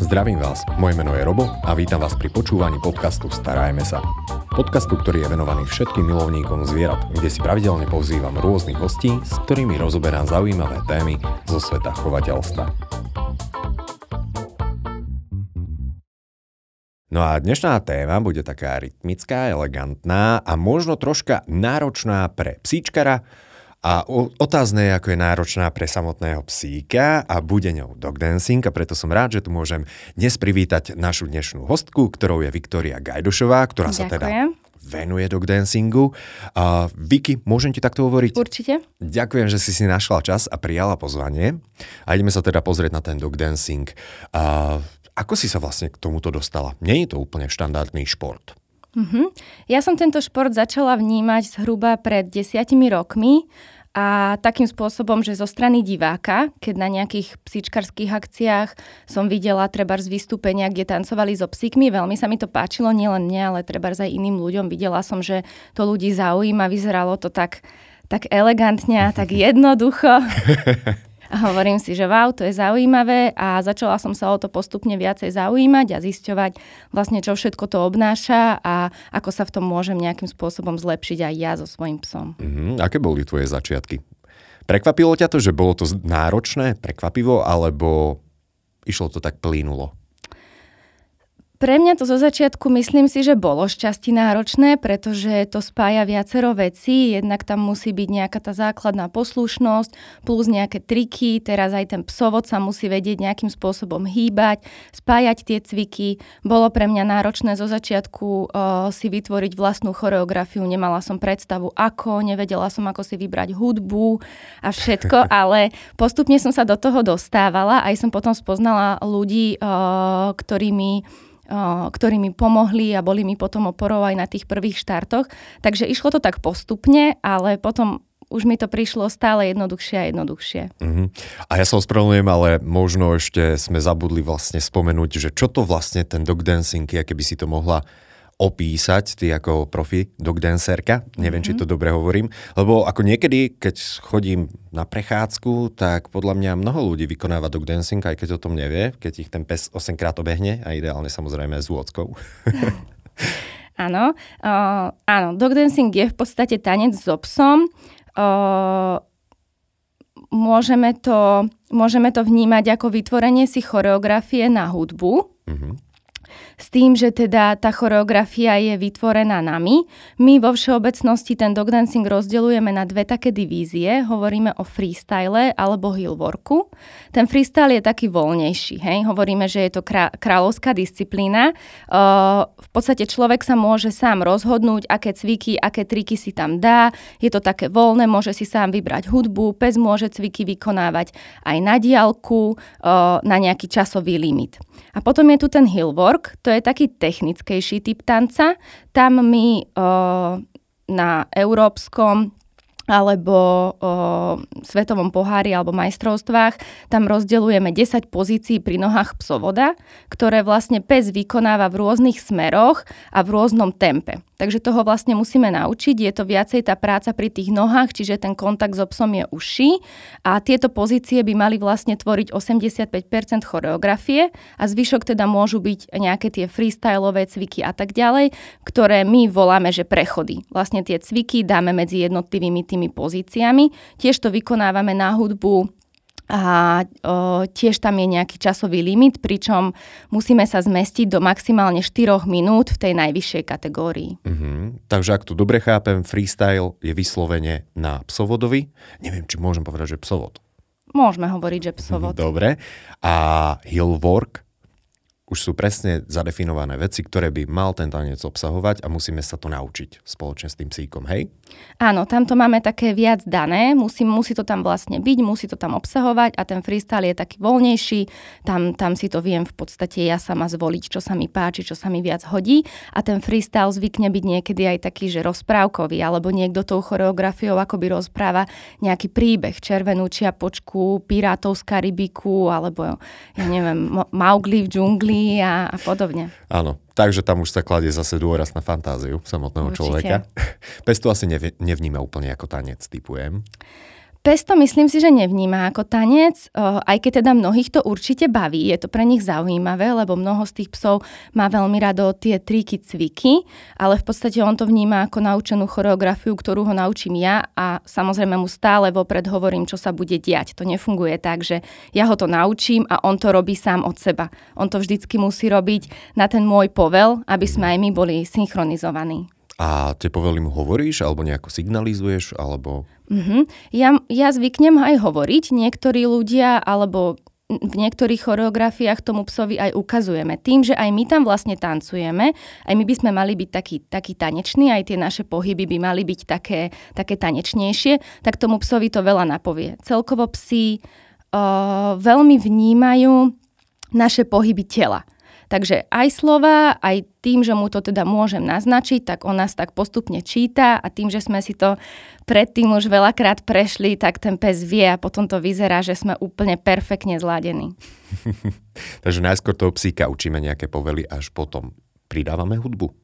Zdravím vás, moje meno je Robo a vítam vás pri počúvaní podcastu Starajme sa. Podcastu, ktorý je venovaný všetkým milovníkom zvierat, kde si pravidelne pozývam rôznych hostí, s ktorými rozoberám zaujímavé témy zo sveta chovateľstva. No a dnešná téma bude taká rytmická, elegantná a možno troška náročná pre psíčkara, a otázne je, ako je náročná pre samotného psíka a bude ňou dog dancing a preto som rád, že tu môžem dnes privítať našu dnešnú hostku, ktorou je Viktória Gajdušová, ktorá Ďakujem. sa teda venuje dog dancingu. Uh, Vicky, môžem ti takto hovoriť? Určite. Ďakujem, že si si našla čas a prijala pozvanie. A ideme sa teda pozrieť na ten dog dancing. Uh, ako si sa vlastne k tomuto dostala? Nie je to úplne štandardný šport. Uh-huh. Ja som tento šport začala vnímať zhruba pred desiatimi rokmi a takým spôsobom, že zo strany diváka, keď na nejakých psíčkarských akciách som videla treba z vystúpenia, kde tancovali so psíkmi, veľmi sa mi to páčilo, nielen mne, ale treba aj iným ľuďom. Videla som, že to ľudí zaujíma, vyzeralo to tak, tak elegantne a tak jednoducho. A hovorím si, že wow, to je zaujímavé a začala som sa o to postupne viacej zaujímať a zisťovať vlastne, čo všetko to obnáša a ako sa v tom môžem nejakým spôsobom zlepšiť aj ja so svojím psom. Mm-hmm. Aké boli tvoje začiatky? Prekvapilo ťa to, že bolo to náročné, prekvapivo, alebo išlo to tak plínulo? Pre mňa to zo začiatku myslím si, že bolo šťastí náročné, pretože to spája viacero vecí. Jednak tam musí byť nejaká tá základná poslušnosť, plus nejaké triky. Teraz aj ten psovod sa musí vedieť nejakým spôsobom hýbať, spájať tie cviky. Bolo pre mňa náročné zo začiatku uh, si vytvoriť vlastnú choreografiu. Nemala som predstavu ako, nevedela som ako si vybrať hudbu a všetko, ale postupne som sa do toho dostávala. Aj som potom spoznala ľudí, uh, ktorými ktorí mi pomohli a boli mi potom oporou aj na tých prvých štartoch. Takže išlo to tak postupne, ale potom už mi to prišlo stále jednoduchšie a jednoduchšie. Uh-huh. A ja sa ospravedlňujem, ale možno ešte sme zabudli vlastne spomenúť, že čo to vlastne ten dog dancing je, keby si to mohla opísať, ty ako profi dog dancerka, neviem, mm-hmm. či to mhm. dobre hovorím, lebo ako niekedy, keď chodím na prechádzku, tak podľa mňa mnoho ľudí vykonáva dog dancing, aj keď o tom nevie, keď ich ten pes 8 krát obehne a ideálne samozrejme s vôckou. áno, uh, áno, dog dancing je v podstate tanec so psom. Uh, môžeme, to, môžeme to vnímať ako vytvorenie si choreografie na hudbu. Mm-hmm s tým, že teda tá choreografia je vytvorená nami. My vo všeobecnosti ten dog dancing rozdeľujeme na dve také divízie. Hovoríme o freestyle alebo hillworku. Ten freestyle je taký voľnejší. Hej? Hovoríme, že je to krá- kráľovská disciplína. Uh, v podstate človek sa môže sám rozhodnúť, aké cviky, aké triky si tam dá. Je to také voľné, môže si sám vybrať hudbu, pes môže cviky vykonávať aj na diálku, uh, na nejaký časový limit. A potom je tu ten hillwork, to je taký technickejší typ tanca. Tam my na európskom alebo o svetovom pohári alebo majstrovstvách, tam rozdeľujeme 10 pozícií pri nohách psovoda, ktoré vlastne pes vykonáva v rôznych smeroch a v rôznom tempe. Takže toho vlastne musíme naučiť. Je to viacej tá práca pri tých nohách, čiže ten kontakt so psom je užší a tieto pozície by mali vlastne tvoriť 85% choreografie a zvyšok teda môžu byť nejaké tie freestyleové cviky a tak ďalej, ktoré my voláme, že prechody. Vlastne tie cviky dáme medzi jednotlivými tými pozíciami. Tiež to vykonávame na hudbu a o, tiež tam je nejaký časový limit, pričom musíme sa zmestiť do maximálne 4 minút v tej najvyššej kategórii. Uh-huh. Takže ak tu dobre chápem, freestyle je vyslovene na psovodovi. Neviem, či môžem povedať, že psovod. Môžeme hovoriť, že psovod. Dobre. A hillwork už sú presne zadefinované veci, ktoré by mal ten tanec obsahovať a musíme sa to naučiť spoločne s tým psíkom, hej? Áno, tam to máme také viac dané, musí, musí to tam vlastne byť, musí to tam obsahovať a ten freestyle je taký voľnejší, tam, tam si to viem v podstate ja sama zvoliť, čo sa mi páči, čo sa mi viac hodí. A ten freestyle zvykne byť niekedy aj taký, že rozprávkový, alebo niekto tou choreografiou akoby rozpráva nejaký príbeh, červenú čiapočku, pirátov z Karibiku, alebo ja neviem, Maugli v džungli, a, a podobne. Áno, takže tam už sa kladie zase dôraz na fantáziu samotného Určite. človeka. Pes to asi nevníma úplne ako tanec, typujem. Pes to myslím si, že nevníma ako tanec, aj keď teda mnohých to určite baví, je to pre nich zaujímavé, lebo mnoho z tých psov má veľmi rado tie triky, cviky, ale v podstate on to vníma ako naučenú choreografiu, ktorú ho naučím ja a samozrejme mu stále vopred hovorím, čo sa bude diať. To nefunguje tak, že ja ho to naučím a on to robí sám od seba. On to vždycky musí robiť na ten môj povel, aby sme aj my boli synchronizovaní. A tie povely mu hovoríš, alebo nejako signalizuješ, alebo... Mm-hmm. Ja, ja zvyknem aj hovoriť. Niektorí ľudia, alebo v niektorých choreografiách tomu psovi aj ukazujeme. Tým, že aj my tam vlastne tancujeme, aj my by sme mali byť taký, taký tanečný, aj tie naše pohyby by mali byť také, také tanečnejšie, tak tomu psovi to veľa napovie. Celkovo psi uh, veľmi vnímajú naše pohyby tela. Takže aj slova, aj tým, že mu to teda môžem naznačiť, tak on nás tak postupne číta a tým, že sme si to predtým už veľakrát prešli, tak ten pes vie a potom to vyzerá, že sme úplne perfektne zladení. Takže najskôr toho psíka učíme nejaké povely, až potom pridávame hudbu.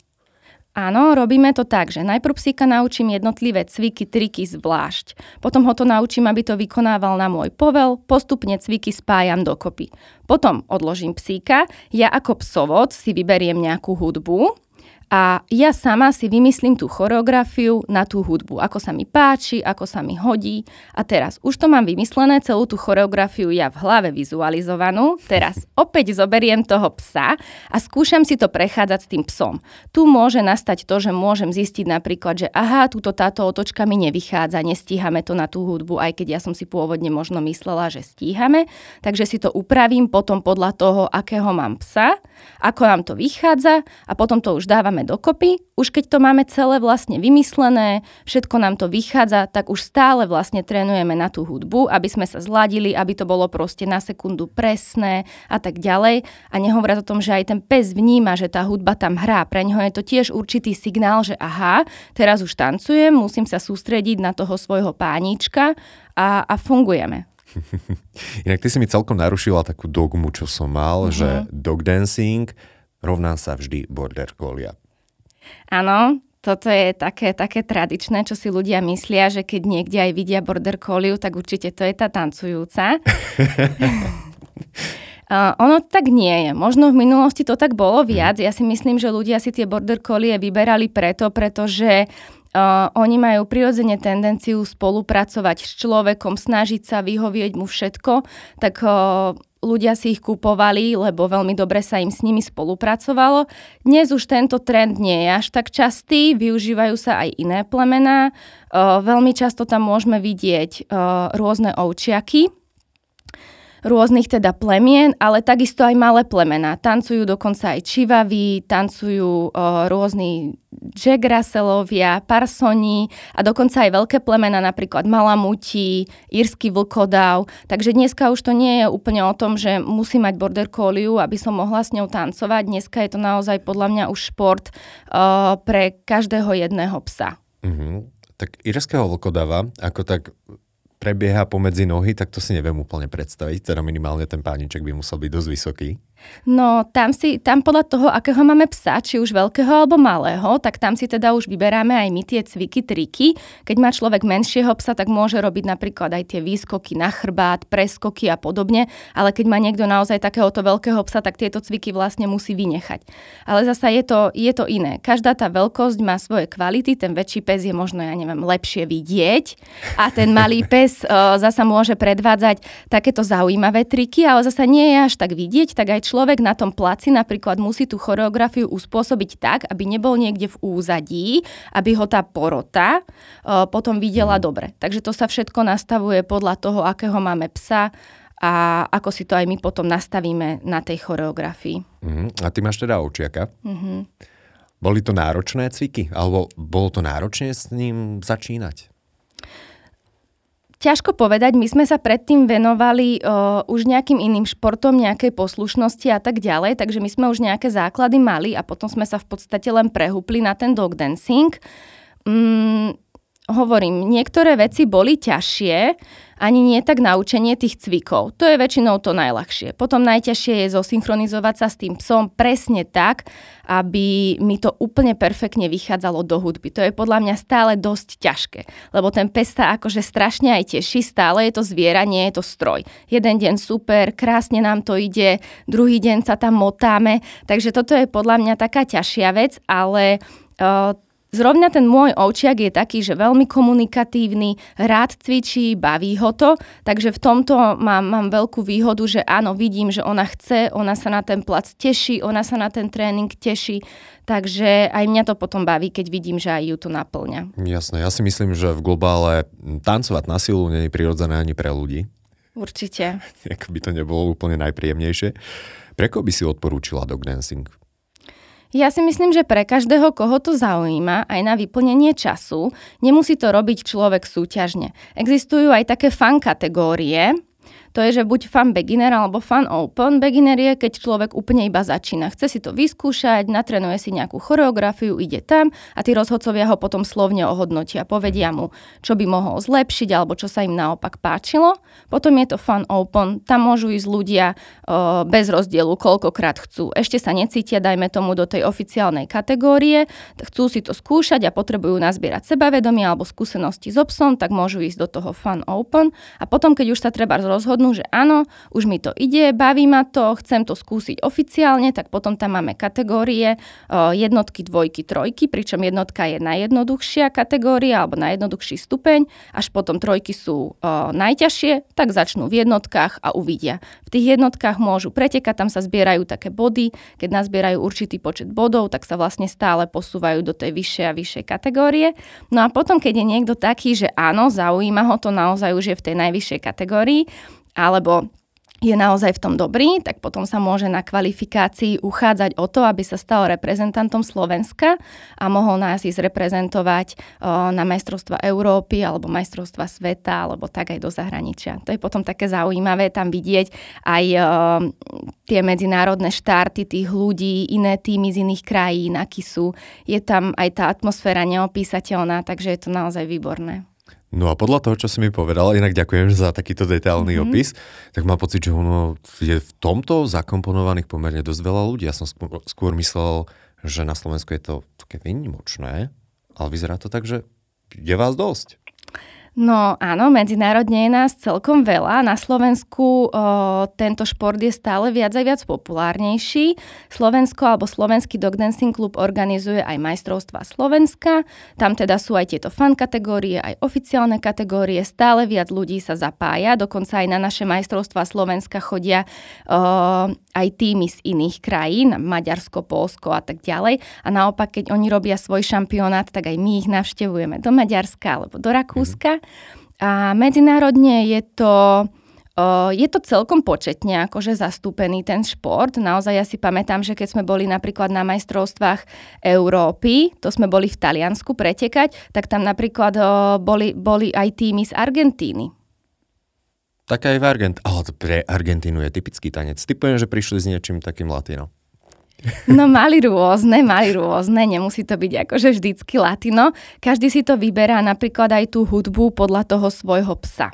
Áno, robíme to tak, že najprv psíka naučím jednotlivé cviky, triky zvlášť. Potom ho to naučím, aby to vykonával na môj povel, postupne cviky spájam dokopy. Potom odložím psíka, ja ako psovod si vyberiem nejakú hudbu, a ja sama si vymyslím tú choreografiu na tú hudbu, ako sa mi páči, ako sa mi hodí. A teraz už to mám vymyslené, celú tú choreografiu ja v hlave vizualizovanú. Teraz opäť zoberiem toho psa a skúšam si to prechádzať s tým psom. Tu môže nastať to, že môžem zistiť napríklad, že aha, túto táto otočka mi nevychádza, nestíhame to na tú hudbu, aj keď ja som si pôvodne možno myslela, že stíhame. Takže si to upravím potom podľa toho, akého mám psa, ako nám to vychádza a potom to už dávam dáme dokopy, už keď to máme celé vlastne vymyslené, všetko nám to vychádza, tak už stále vlastne trénujeme na tú hudbu, aby sme sa zladili, aby to bolo proste na sekundu presné a tak ďalej. A nehovoriac o tom, že aj ten pes vníma, že tá hudba tam hrá. Pre neho je to tiež určitý signál, že aha, teraz už tancujem, musím sa sústrediť na toho svojho pánička a, a fungujeme. Inak ty si mi celkom narušila takú dogmu, čo som mal, mm-hmm. že dog dancing rovná sa vždy border collie. Áno, toto je také, také tradičné, čo si ľudia myslia, že keď niekde aj vidia border collie, tak určite to je tá tancujúca. Uh, ono tak nie je. Možno v minulosti to tak bolo viac. Ja si myslím, že ľudia si tie border collie vyberali preto, pretože Uh, oni majú prirodzene tendenciu spolupracovať s človekom, snažiť sa vyhovieť mu všetko, tak uh, ľudia si ich kupovali, lebo veľmi dobre sa im s nimi spolupracovalo. Dnes už tento trend nie je až tak častý, využívajú sa aj iné plemená. Veľmi často tam môžeme vidieť rôzne ovčiaky, rôznych teda plemien, ale takisto aj malé plemená. Tancujú dokonca aj čivavy, tancujú o, rôzni Jack Parsoni a dokonca aj veľké plemena, napríklad Malamuti, írsky vlkodav. Takže dneska už to nie je úplne o tom, že musí mať border collie, aby som mohla s ňou tancovať. Dneska je to naozaj podľa mňa už šport uh, pre každého jedného psa. Mm-hmm. Tak írskeho vlkodava, ako tak prebieha pomedzi nohy, tak to si neviem úplne predstaviť. Teda minimálne ten pániček by musel byť dosť vysoký. No, tam si, tam podľa toho, akého máme psa, či už veľkého alebo malého, tak tam si teda už vyberáme aj my tie cviky, triky. Keď má človek menšieho psa, tak môže robiť napríklad aj tie výskoky na chrbát, preskoky a podobne, ale keď má niekto naozaj takéhoto veľkého psa, tak tieto cviky vlastne musí vynechať. Ale zasa je to, je to iné. Každá tá veľkosť má svoje kvality, ten väčší pes je možno, ja neviem, lepšie vidieť a ten malý pes uh, zasa môže predvádzať takéto zaujímavé triky, ale zasa nie je až tak vidieť, tak aj človek na tom placi napríklad musí tú choreografiu uspôsobiť tak, aby nebol niekde v úzadí, aby ho tá porota uh, potom videla mhm. dobre. Takže to sa všetko nastavuje podľa toho, akého máme psa a ako si to aj my potom nastavíme na tej choreografii. Uh-huh. A ty máš teda ovčiaka. Uh-huh. Boli to náročné cviky? Alebo bolo to náročné s ním začínať? Ťažko povedať, my sme sa predtým venovali uh, už nejakým iným športom, nejakej poslušnosti a tak ďalej, takže my sme už nejaké základy mali a potom sme sa v podstate len prehúpli na ten dog dancing. Mm, hovorím, niektoré veci boli ťažšie, ani nie tak naučenie tých cvikov. To je väčšinou to najľahšie. Potom najťažšie je zosynchronizovať sa s tým psom presne tak, aby mi to úplne perfektne vychádzalo do hudby. To je podľa mňa stále dosť ťažké, lebo ten pes sa akože strašne aj teší, stále je to zviera, nie je to stroj. Jeden deň super, krásne nám to ide, druhý deň sa tam motáme, takže toto je podľa mňa taká ťažšia vec, ale uh, Zrovna ten môj ovčiak je taký, že veľmi komunikatívny, rád cvičí, baví ho to, takže v tomto mám, mám veľkú výhodu, že áno, vidím, že ona chce, ona sa na ten plac teší, ona sa na ten tréning teší, takže aj mňa to potom baví, keď vidím, že aj ju to naplňa. Jasné, ja si myslím, že v globále tancovať na silu nie je prirodzené ani pre ľudí. Určite. Ak by to nebolo úplne najpríjemnejšie. Preko by si odporúčila dog dancing? Ja si myslím, že pre každého, koho to zaujíma, aj na vyplnenie času, nemusí to robiť človek súťažne. Existujú aj také fan kategórie, to je, že buď fan beginner alebo fan open. Beginner je, keď človek úplne iba začína. Chce si to vyskúšať, natrenuje si nejakú choreografiu, ide tam a tí rozhodcovia ho potom slovne ohodnotia. Povedia mu, čo by mohol zlepšiť alebo čo sa im naopak páčilo. Potom je to fan open. Tam môžu ísť ľudia o, bez rozdielu, koľkokrát chcú. Ešte sa necítia, dajme tomu, do tej oficiálnej kategórie. Chcú si to skúšať a potrebujú nazbierať sebavedomie alebo skúsenosti s obsom, tak môžu ísť do toho fan open. A potom, keď už sa treba rozhodnúť, rozhodnú, že áno, už mi to ide, baví ma to, chcem to skúsiť oficiálne, tak potom tam máme kategórie jednotky, dvojky, trojky, pričom jednotka je najjednoduchšia kategória alebo najjednoduchší stupeň, až potom trojky sú najťažšie, tak začnú v jednotkách a uvidia. V tých jednotkách môžu pretekať, tam sa zbierajú také body, keď nazbierajú určitý počet bodov, tak sa vlastne stále posúvajú do tej vyššej a vyššej kategórie. No a potom, keď je niekto taký, že áno, zaujíma ho to naozaj už je v tej najvyššej kategórii, alebo je naozaj v tom dobrý, tak potom sa môže na kvalifikácii uchádzať o to, aby sa stal reprezentantom Slovenska a mohol nás ísť reprezentovať na majstrovstva Európy alebo majstrovstva sveta alebo tak aj do zahraničia. To je potom také zaujímavé tam vidieť aj tie medzinárodné štarty tých ľudí, iné týmy z iných krajín, akí sú. Je tam aj tá atmosféra neopísateľná, takže je to naozaj výborné. No a podľa toho, čo si mi povedal, inak ďakujem za takýto detailný mm-hmm. opis, tak mám pocit, že ono je v tomto zakomponovaných pomerne dosť veľa ľudí. Ja som skôr, skôr myslel, že na Slovensku je to také výnimočné, ale vyzerá to tak, že je vás dosť. No áno, medzinárodne je nás celkom veľa. Na Slovensku o, tento šport je stále viac a viac populárnejší. Slovensko alebo Slovenský dog dancing klub organizuje aj majstrovstva Slovenska. Tam teda sú aj tieto fan kategórie, aj oficiálne kategórie. Stále viac ľudí sa zapája. Dokonca aj na naše majstrovstva Slovenska chodia o, aj týmy z iných krajín, Maďarsko, Polsko a tak ďalej. A naopak, keď oni robia svoj šampionát, tak aj my ich navštevujeme do Maďarska alebo do Rakúska. A medzinárodne je to je to celkom početne akože zastúpený ten šport. Naozaj ja si pamätám, že keď sme boli napríklad na majstrovstvách Európy, to sme boli v Taliansku pretekať, tak tam napríklad boli, boli aj týmy z Argentíny. Tak aj v Argent... Ale pre Argentínu je typický tanec. Typujem, že prišli s niečím takým latino. No mali rôzne, mali rôzne, nemusí to byť akože vždycky latino. Každý si to vyberá napríklad aj tú hudbu podľa toho svojho psa.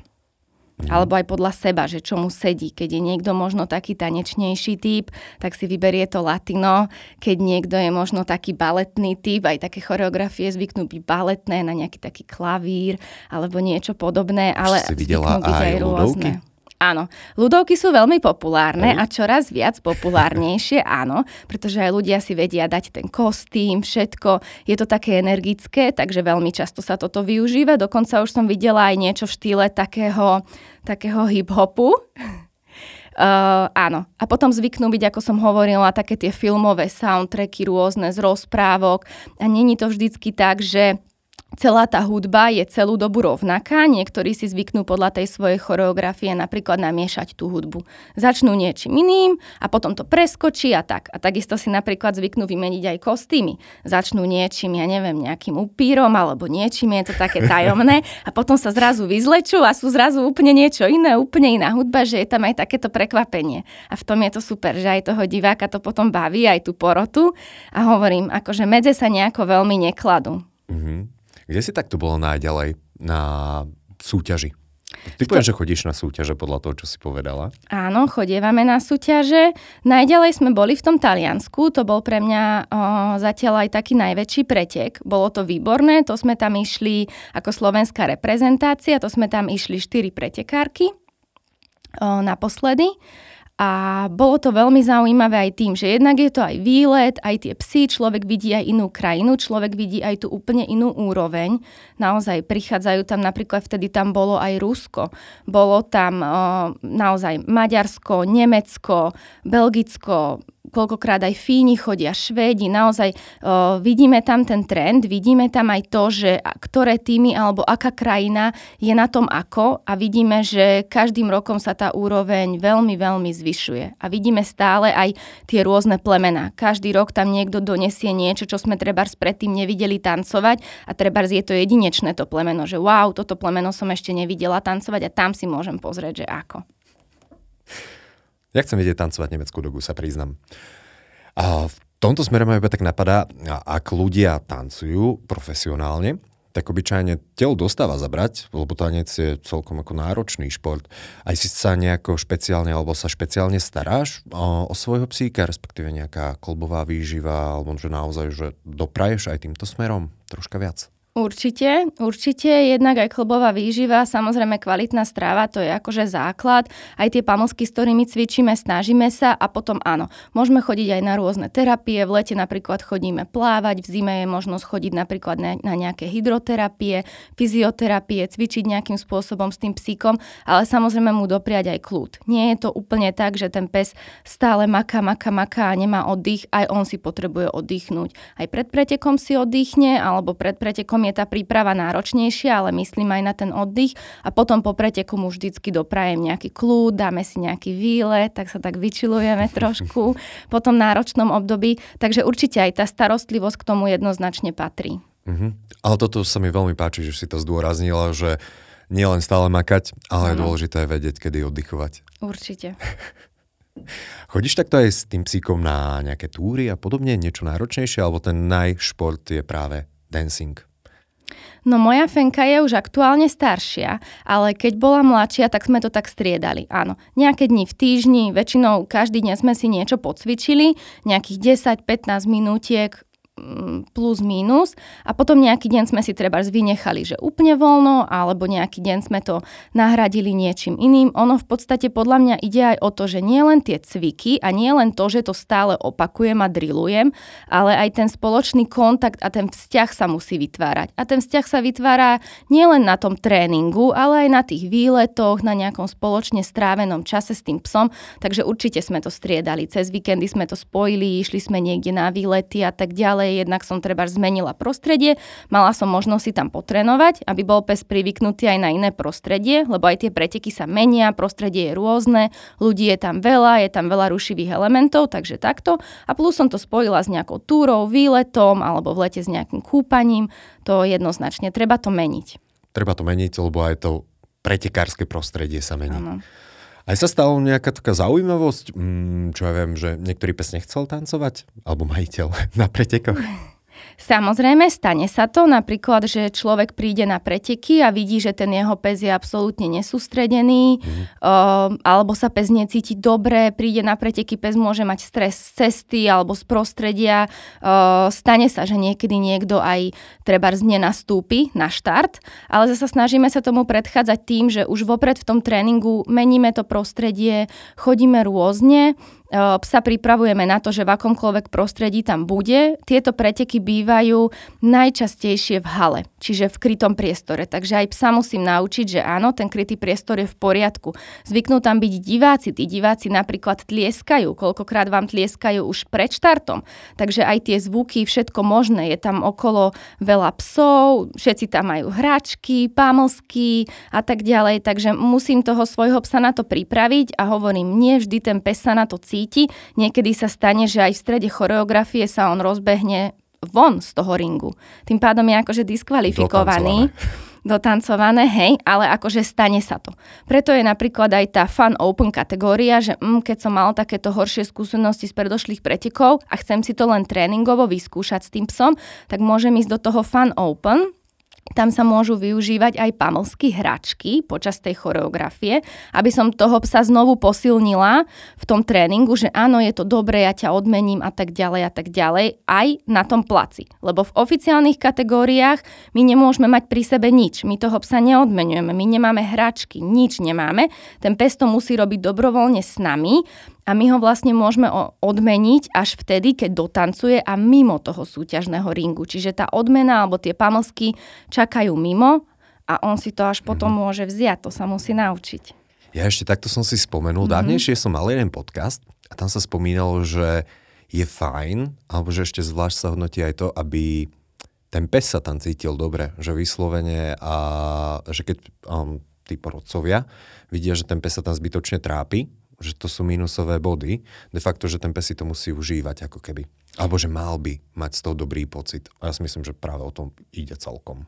Mm. Alebo aj podľa seba, že čo mu sedí. Keď je niekto možno taký tanečnejší typ, tak si vyberie to latino. Keď niekto je možno taký baletný typ, aj také choreografie zvyknú byť baletné na nejaký taký klavír alebo niečo podobné, ale si videla aj, aj rôzne. Áno, ľudovky sú veľmi populárne a čoraz viac populárnejšie, áno, pretože aj ľudia si vedia dať ten kostým, všetko. Je to také energické, takže veľmi často sa toto využíva. Dokonca už som videla aj niečo v štýle takého, takého hip-hopu. Uh, áno. A potom zvyknú byť, ako som hovorila, také tie filmové soundtracky rôzne z rozprávok. A není to vždycky tak, že celá tá hudba je celú dobu rovnaká. Niektorí si zvyknú podľa tej svojej choreografie napríklad namiešať tú hudbu. Začnú niečím iným a potom to preskočí a tak. A takisto si napríklad zvyknú vymeniť aj kostýmy. Začnú niečím, ja neviem, nejakým upírom alebo niečím, je to také tajomné a potom sa zrazu vyzlečú a sú zrazu úplne niečo iné, úplne iná hudba, že je tam aj takéto prekvapenie. A v tom je to super, že aj toho diváka to potom baví, aj tú porotu. A hovorím, akože medze sa nejako veľmi nekladú. Mm-hmm. Kde si takto bolo najďalej na súťaži? Ty povieš, že chodíš na súťaže podľa toho, čo si povedala? Áno, chodievame na súťaže. Najďalej sme boli v tom Taliansku, to bol pre mňa o, zatiaľ aj taký najväčší pretek. Bolo to výborné, to sme tam išli ako slovenská reprezentácia, to sme tam išli štyri pretekárky o, naposledy. A bolo to veľmi zaujímavé aj tým, že jednak je to aj výlet, aj tie psy, človek vidí aj inú krajinu, človek vidí aj tú úplne inú úroveň. Naozaj prichádzajú tam, napríklad vtedy tam bolo aj Rusko, bolo tam o, naozaj Maďarsko, Nemecko, Belgicko, koľkokrát aj Fíni chodia, Švédi, naozaj o, vidíme tam ten trend, vidíme tam aj to, že ktoré týmy alebo aká krajina je na tom ako a vidíme, že každým rokom sa tá úroveň veľmi, veľmi zvyšuje. A vidíme stále aj tie rôzne plemená. Každý rok tam niekto donesie niečo, čo sme treba predtým nevideli tancovať a treba je to jedinečné to plemeno, že wow, toto plemeno som ešte nevidela tancovať a tam si môžem pozrieť, že ako. Ja chcem vidieť tancovať nemeckú dogu, sa priznam. A v tomto smere ma iba tak napadá, ak ľudia tancujú profesionálne, tak obyčajne telo dostáva zabrať, lebo tanec je celkom ako náročný šport. Aj si sa nejako špeciálne, alebo sa špeciálne staráš o, o svojho psíka, respektíve nejaká kolbová výživa, alebo že naozaj, že dopraješ aj týmto smerom troška viac? Určite, určite. Jednak aj klbová výživa, samozrejme kvalitná strava, to je akože základ. Aj tie pamlsky, s ktorými cvičíme, snažíme sa a potom áno, môžeme chodiť aj na rôzne terapie. V lete napríklad chodíme plávať, v zime je možnosť chodiť napríklad na, na nejaké hydroterapie, fyzioterapie, cvičiť nejakým spôsobom s tým psíkom, ale samozrejme mu dopriať aj kľud. Nie je to úplne tak, že ten pes stále maká, maká, maká a nemá oddych, aj on si potrebuje oddychnúť. Aj pred pretekom si oddychne, alebo pred pretekom pretekom je tá príprava náročnejšia, ale myslím aj na ten oddych a potom po preteku mu vždycky doprajem nejaký kľúd, dáme si nejaký výlet, tak sa tak vyčilujeme trošku po tom náročnom období. Takže určite aj tá starostlivosť k tomu jednoznačne patrí. Mm-hmm. Ale toto sa mi veľmi páči, že si to zdôraznila, že nielen stále makať, ale je dôležité vedieť, kedy oddychovať. Určite. Chodíš takto aj s tým psíkom na nejaké túry a podobne, niečo náročnejšie, alebo ten najšport je práve dancing? No moja Fenka je už aktuálne staršia, ale keď bola mladšia, tak sme to tak striedali. Áno, nejaké dni v týždni, väčšinou každý deň sme si niečo pocvičili, nejakých 10-15 minútiek, plus minus a potom nejaký deň sme si treba vynechali, že úplne voľno alebo nejaký deň sme to nahradili niečím iným. Ono v podstate podľa mňa ide aj o to, že nie len tie cviky a nie len to, že to stále opakujem a drillujem, ale aj ten spoločný kontakt a ten vzťah sa musí vytvárať. A ten vzťah sa vytvára nielen na tom tréningu, ale aj na tých výletoch, na nejakom spoločne strávenom čase s tým psom, takže určite sme to striedali. Cez víkendy sme to spojili, išli sme niekde na výlety a tak ďalej ale jednak som treba zmenila prostredie, mala som možnosť si tam potrenovať, aby bol pes privyknutý aj na iné prostredie, lebo aj tie preteky sa menia, prostredie je rôzne, ľudí je tam veľa, je tam veľa rušivých elementov, takže takto. A plus som to spojila s nejakou túrou, výletom alebo v lete s nejakým kúpaním, to jednoznačne, treba to meniť. Treba to meniť, lebo aj to pretekárske prostredie sa mení. Ano. Aj sa stala nejaká taká zaujímavosť, mm, čo ja viem, že niektorý pes nechcel tancovať? Alebo majiteľ na pretekoch? Samozrejme, stane sa to, napríklad, že človek príde na preteky a vidí, že ten jeho pes je absolútne nesústredený, mm. uh, alebo sa pes necíti dobre, príde na preteky, pes môže mať stres z cesty alebo z prostredia. Uh, stane sa, že niekedy niekto aj treba nenastúpi na štart, ale zase snažíme sa tomu predchádzať tým, že už vopred v tom tréningu meníme to prostredie, chodíme rôzne, psa pripravujeme na to, že v akomkoľvek prostredí tam bude. Tieto preteky bývajú najčastejšie v hale, čiže v krytom priestore. Takže aj psa musím naučiť, že áno, ten krytý priestor je v poriadku. Zvyknú tam byť diváci. Tí diváci napríklad tlieskajú. Koľkokrát vám tlieskajú už pred štartom. Takže aj tie zvuky, všetko možné. Je tam okolo veľa psov, všetci tam majú hračky, pámlsky a tak ďalej. Takže musím toho svojho psa na to pripraviť a hovorím, nie vždy ten pes sa na to cíti cíti. Niekedy sa stane, že aj v strede choreografie sa on rozbehne von z toho ringu. Tým pádom je akože diskvalifikovaný. Dotancované. hej, ale akože stane sa to. Preto je napríklad aj tá fun open kategória, že mm, keď som mal takéto horšie skúsenosti z predošlých pretekov a chcem si to len tréningovo vyskúšať s tým psom, tak môžem ísť do toho fun open, tam sa môžu využívať aj pamlsky hračky počas tej choreografie, aby som toho psa znovu posilnila v tom tréningu, že áno, je to dobré, ja ťa odmením a tak ďalej a tak ďalej, aj na tom placi. Lebo v oficiálnych kategóriách my nemôžeme mať pri sebe nič. My toho psa neodmenujeme, my nemáme hračky, nič nemáme. Ten pes to musí robiť dobrovoľne s nami a my ho vlastne môžeme odmeniť až vtedy, keď dotancuje a mimo toho súťažného ringu. Čiže tá odmena alebo tie pamlsky čakajú mimo a on si to až potom mm-hmm. môže vziať. To sa musí naučiť. Ja ešte takto som si spomenul. Mm-hmm. Dávnejšie som mal jeden podcast a tam sa spomínalo, že je fajn, alebo že ešte zvlášť sa hodnotí aj to, aby ten pes sa tam cítil dobre, že vyslovene a že keď um, tí porodcovia vidia, že ten pes sa tam zbytočne trápi, že to sú mínusové body, de facto, že ten pes si to musí užívať ako keby. Alebo že mal by mať z toho dobrý pocit. A ja si myslím, že práve o tom ide celkom.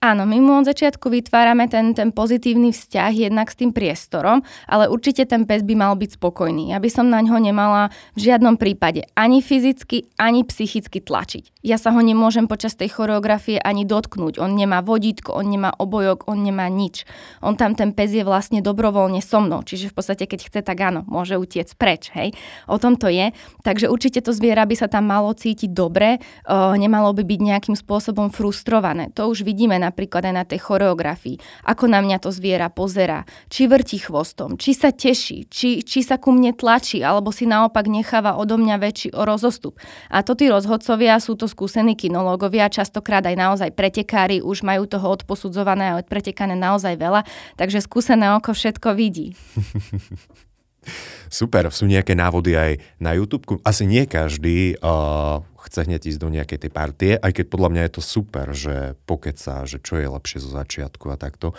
Áno, my mu od začiatku vytvárame ten, ten pozitívny vzťah jednak s tým priestorom, ale určite ten pes by mal byť spokojný. Ja by som na ňo nemala v žiadnom prípade ani fyzicky, ani psychicky tlačiť. Ja sa ho nemôžem počas tej choreografie ani dotknúť. On nemá vodítko, on nemá obojok, on nemá nič. On tam ten pes je vlastne dobrovoľne so mnou, čiže v podstate keď chce, tak áno, môže utiec preč, hej. O tom to je. Takže určite to zviera by sa tam malo cítiť dobre, uh, nemalo by byť nejakým spôsobom frustrované. To už vidí vidíme napríklad aj na tej choreografii, ako na mňa to zviera pozera, či vrti chvostom, či sa teší, či, či sa ku mne tlačí, alebo si naopak necháva odo mňa väčší o rozostup. A to tí rozhodcovia sú to skúsení kinológovia, častokrát aj naozaj pretekári už majú toho odposudzované a odpretekané naozaj veľa, takže skúsené oko všetko vidí. Super, sú nejaké návody aj na YouTube? Asi nie každý uh, chce hneď ísť do nejakej tej partie, aj keď podľa mňa je to super, že pokeca, že čo je lepšie zo začiatku a takto.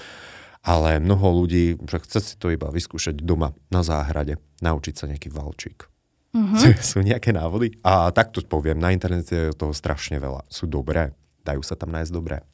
Ale mnoho ľudí, že chce si to iba vyskúšať doma, na záhrade, naučiť sa nejaký valčík. Mm-hmm. Sú nejaké návody? A takto poviem, na internete je toho strašne veľa. Sú dobré, dajú sa tam nájsť dobré.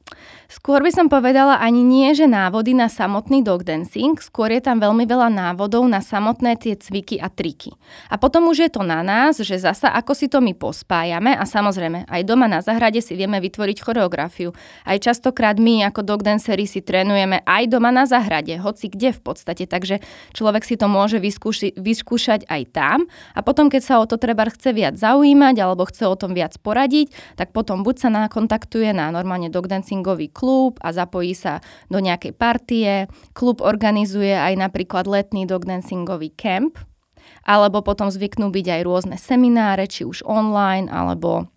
Skôr by som povedala ani nie, že návody na samotný dog dancing, skôr je tam veľmi veľa návodov na samotné tie cviky a triky. A potom už je to na nás, že zasa ako si to my pospájame a samozrejme aj doma na zahrade si vieme vytvoriť choreografiu. Aj častokrát my ako dog dancery si trénujeme aj doma na zahrade, hoci kde v podstate, takže človek si to môže vyskúši, vyskúšať aj tam a potom keď sa o to treba chce viac zaujímať alebo chce o tom viac poradiť, tak potom buď sa nakontaktuje na normálne dog dancingový klub a zapojí sa do nejakej partie. Klub organizuje aj napríklad letný dog dancingový camp, alebo potom zvyknú byť aj rôzne semináre, či už online, alebo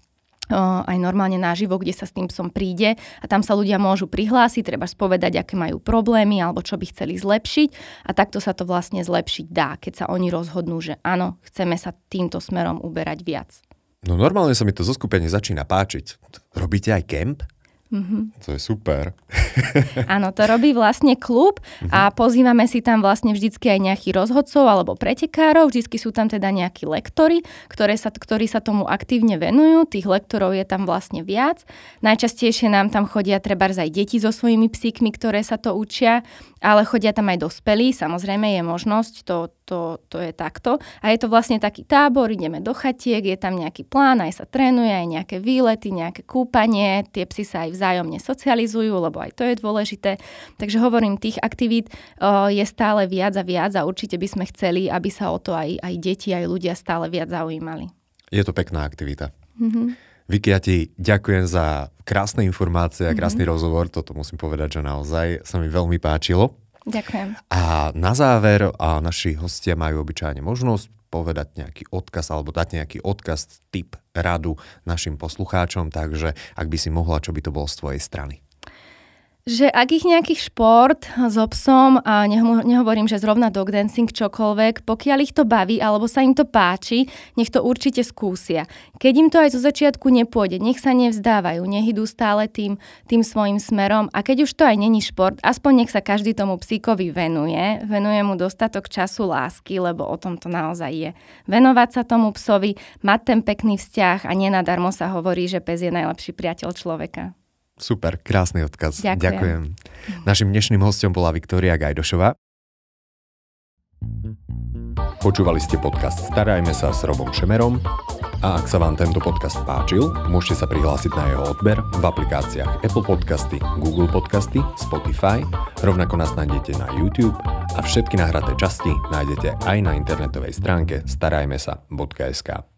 aj normálne naživo, kde sa s tým psom príde a tam sa ľudia môžu prihlásiť, treba spovedať, aké majú problémy alebo čo by chceli zlepšiť a takto sa to vlastne zlepšiť dá, keď sa oni rozhodnú, že áno, chceme sa týmto smerom uberať viac. No normálne sa mi to zo skupenie začína páčiť. Robíte aj kemp? Mm-hmm. To je super. Áno, to robí vlastne klub mm-hmm. a pozývame si tam vlastne vždycky aj nejakých rozhodcov alebo pretekárov, vždycky sú tam teda nejakí lektory, ktoré sa, ktorí sa tomu aktívne venujú, tých lektorov je tam vlastne viac. Najčastejšie nám tam chodia treba aj deti so svojimi psíkmi, ktoré sa to učia, ale chodia tam aj dospelí, samozrejme je možnosť, to, to, to je takto. A je to vlastne taký tábor, ideme do chatiek, je tam nejaký plán, aj sa trénuje, aj nejaké výlety, nejaké kúpanie, tie psy sa aj vzájomne socializujú, lebo aj to je dôležité. Takže hovorím, tých aktivít uh, je stále viac a viac a určite by sme chceli, aby sa o to aj, aj deti, aj ľudia stále viac zaujímali. Je to pekná aktivita. Mm-hmm. Vicky, ja ti ďakujem za krásne informácie a krásny mm-hmm. rozhovor. Toto musím povedať, že naozaj sa mi veľmi páčilo. Ďakujem. A na záver, a naši hostia majú obyčajne možnosť povedať nejaký odkaz alebo dať nejaký odkaz, tip, radu našim poslucháčom, takže ak by si mohla, čo by to bolo z tvojej strany? Že ak ich nejaký šport so psom, a nehovorím, že zrovna dog dancing, čokoľvek, pokiaľ ich to baví alebo sa im to páči, nech to určite skúsia. Keď im to aj zo začiatku nepôjde, nech sa nevzdávajú, nech idú stále tým, tým svojim smerom a keď už to aj není šport, aspoň nech sa každý tomu psíkovi venuje, venuje mu dostatok času lásky, lebo o tom to naozaj je. Venovať sa tomu psovi, mať ten pekný vzťah a nenadarmo sa hovorí, že pes je najlepší priateľ človeka. Super, krásny odkaz. Ďakujem. Ďakujem. Našim dnešným hostom bola Viktória Gajdošová. Počúvali ste podcast Starajme sa s Robom Šemerom. A ak sa vám tento podcast páčil, môžete sa prihlásiť na jeho odber v aplikáciách Apple Podcasty, Google Podcasty, Spotify, rovnako nás nájdete na YouTube a všetky nahraté časti nájdete aj na internetovej stránke starajmesa.sk.